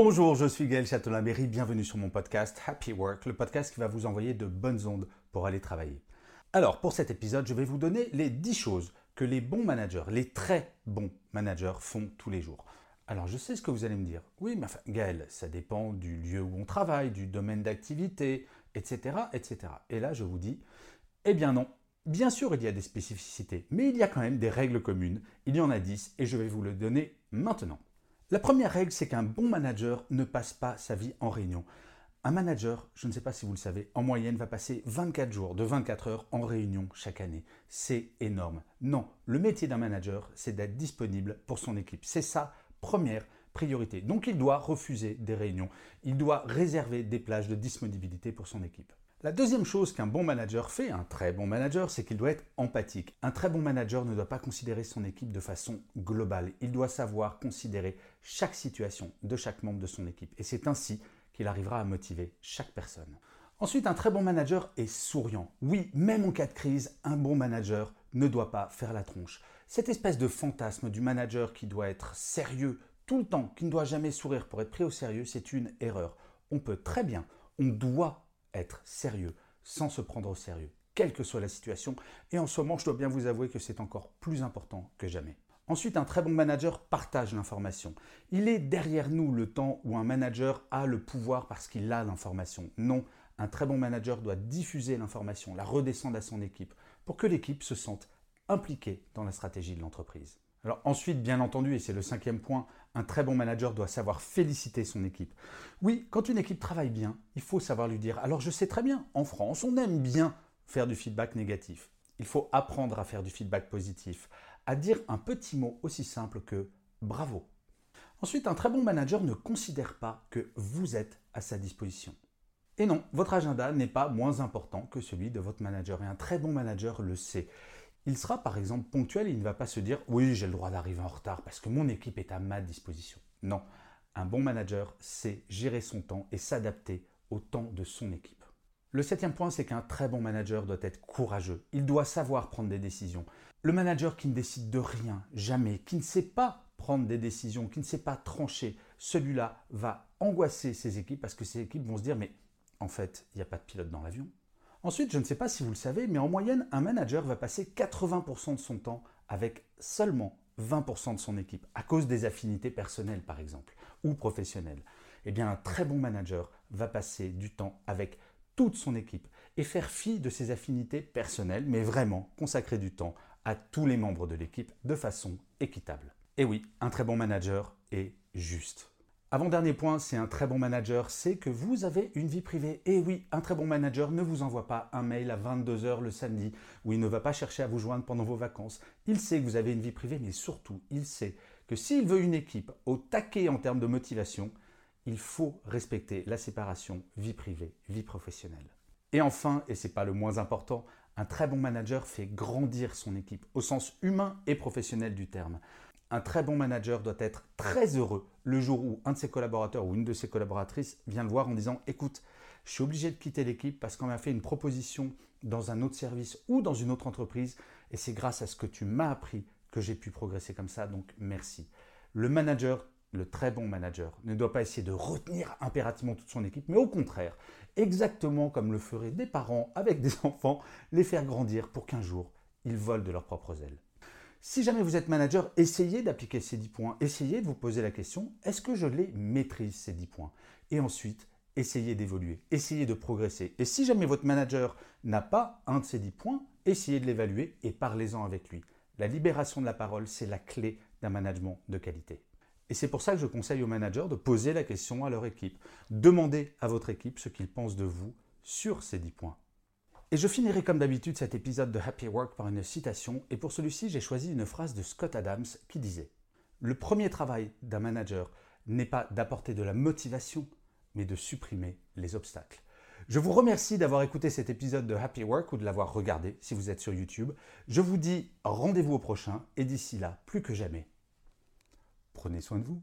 Bonjour, je suis Gaël Châtelain-Berry, bienvenue sur mon podcast Happy Work, le podcast qui va vous envoyer de bonnes ondes pour aller travailler. Alors, pour cet épisode, je vais vous donner les 10 choses que les bons managers, les très bons managers font tous les jours. Alors, je sais ce que vous allez me dire. Oui, mais enfin, Gaël, ça dépend du lieu où on travaille, du domaine d'activité, etc., etc. Et là, je vous dis, eh bien non. Bien sûr, il y a des spécificités, mais il y a quand même des règles communes. Il y en a 10 et je vais vous le donner maintenant. La première règle, c'est qu'un bon manager ne passe pas sa vie en réunion. Un manager, je ne sais pas si vous le savez, en moyenne va passer 24 jours de 24 heures en réunion chaque année. C'est énorme. Non, le métier d'un manager, c'est d'être disponible pour son équipe. C'est sa première priorité. Donc il doit refuser des réunions. Il doit réserver des plages de disponibilité pour son équipe. La deuxième chose qu'un bon manager fait, un très bon manager, c'est qu'il doit être empathique. Un très bon manager ne doit pas considérer son équipe de façon globale. Il doit savoir considérer chaque situation de chaque membre de son équipe. Et c'est ainsi qu'il arrivera à motiver chaque personne. Ensuite, un très bon manager est souriant. Oui, même en cas de crise, un bon manager ne doit pas faire la tronche. Cette espèce de fantasme du manager qui doit être sérieux tout le temps, qui ne doit jamais sourire pour être pris au sérieux, c'est une erreur. On peut très bien, on doit être sérieux sans se prendre au sérieux, quelle que soit la situation. Et en ce moment, je dois bien vous avouer que c'est encore plus important que jamais. Ensuite, un très bon manager partage l'information. Il est derrière nous le temps où un manager a le pouvoir parce qu'il a l'information. Non, un très bon manager doit diffuser l'information, la redescendre à son équipe, pour que l'équipe se sente impliquée dans la stratégie de l'entreprise. Alors ensuite, bien entendu, et c'est le cinquième point, un très bon manager doit savoir féliciter son équipe. Oui, quand une équipe travaille bien, il faut savoir lui dire, alors je sais très bien, en France, on aime bien faire du feedback négatif. Il faut apprendre à faire du feedback positif, à dire un petit mot aussi simple que bravo. Ensuite, un très bon manager ne considère pas que vous êtes à sa disposition. Et non, votre agenda n'est pas moins important que celui de votre manager. Et un très bon manager le sait. Il sera par exemple ponctuel il ne va pas se dire oui j'ai le droit d'arriver en retard parce que mon équipe est à ma disposition. Non, un bon manager sait gérer son temps et s'adapter au temps de son équipe. Le septième point, c'est qu'un très bon manager doit être courageux. Il doit savoir prendre des décisions. Le manager qui ne décide de rien, jamais, qui ne sait pas prendre des décisions, qui ne sait pas trancher, celui-là va angoisser ses équipes parce que ses équipes vont se dire mais en fait, il n'y a pas de pilote dans l'avion. Ensuite, je ne sais pas si vous le savez, mais en moyenne, un manager va passer 80% de son temps avec seulement 20% de son équipe, à cause des affinités personnelles par exemple, ou professionnelles. Eh bien, un très bon manager va passer du temps avec toute son équipe et faire fi de ses affinités personnelles, mais vraiment consacrer du temps à tous les membres de l'équipe de façon équitable. Et oui, un très bon manager est juste. Avant-dernier point, c'est un très bon manager, c'est que vous avez une vie privée. Et oui, un très bon manager ne vous envoie pas un mail à 22h le samedi où il ne va pas chercher à vous joindre pendant vos vacances. Il sait que vous avez une vie privée, mais surtout, il sait que s'il veut une équipe au taquet en termes de motivation, il faut respecter la séparation vie privée, vie professionnelle. Et enfin, et c'est pas le moins important, un très bon manager fait grandir son équipe au sens humain et professionnel du terme. Un très bon manager doit être très heureux le jour où un de ses collaborateurs ou une de ses collaboratrices vient le voir en disant Écoute, je suis obligé de quitter l'équipe parce qu'on m'a fait une proposition dans un autre service ou dans une autre entreprise et c'est grâce à ce que tu m'as appris que j'ai pu progresser comme ça, donc merci. Le manager, le très bon manager, ne doit pas essayer de retenir impérativement toute son équipe, mais au contraire, exactement comme le feraient des parents avec des enfants, les faire grandir pour qu'un jour, ils volent de leurs propres ailes. Si jamais vous êtes manager, essayez d'appliquer ces 10 points. Essayez de vous poser la question, est-ce que je les maîtrise ces 10 points? Et ensuite, essayez d'évoluer, essayez de progresser. Et si jamais votre manager n'a pas un de ces 10 points, essayez de l'évaluer et parlez-en avec lui. La libération de la parole, c'est la clé d'un management de qualité. Et c'est pour ça que je conseille aux managers de poser la question à leur équipe. Demandez à votre équipe ce qu'ils pensent de vous sur ces 10 points. Et je finirai comme d'habitude cet épisode de Happy Work par une citation, et pour celui-ci j'ai choisi une phrase de Scott Adams qui disait ⁇ Le premier travail d'un manager n'est pas d'apporter de la motivation, mais de supprimer les obstacles. Je vous remercie d'avoir écouté cet épisode de Happy Work ou de l'avoir regardé si vous êtes sur YouTube. Je vous dis rendez-vous au prochain, et d'ici là, plus que jamais, prenez soin de vous.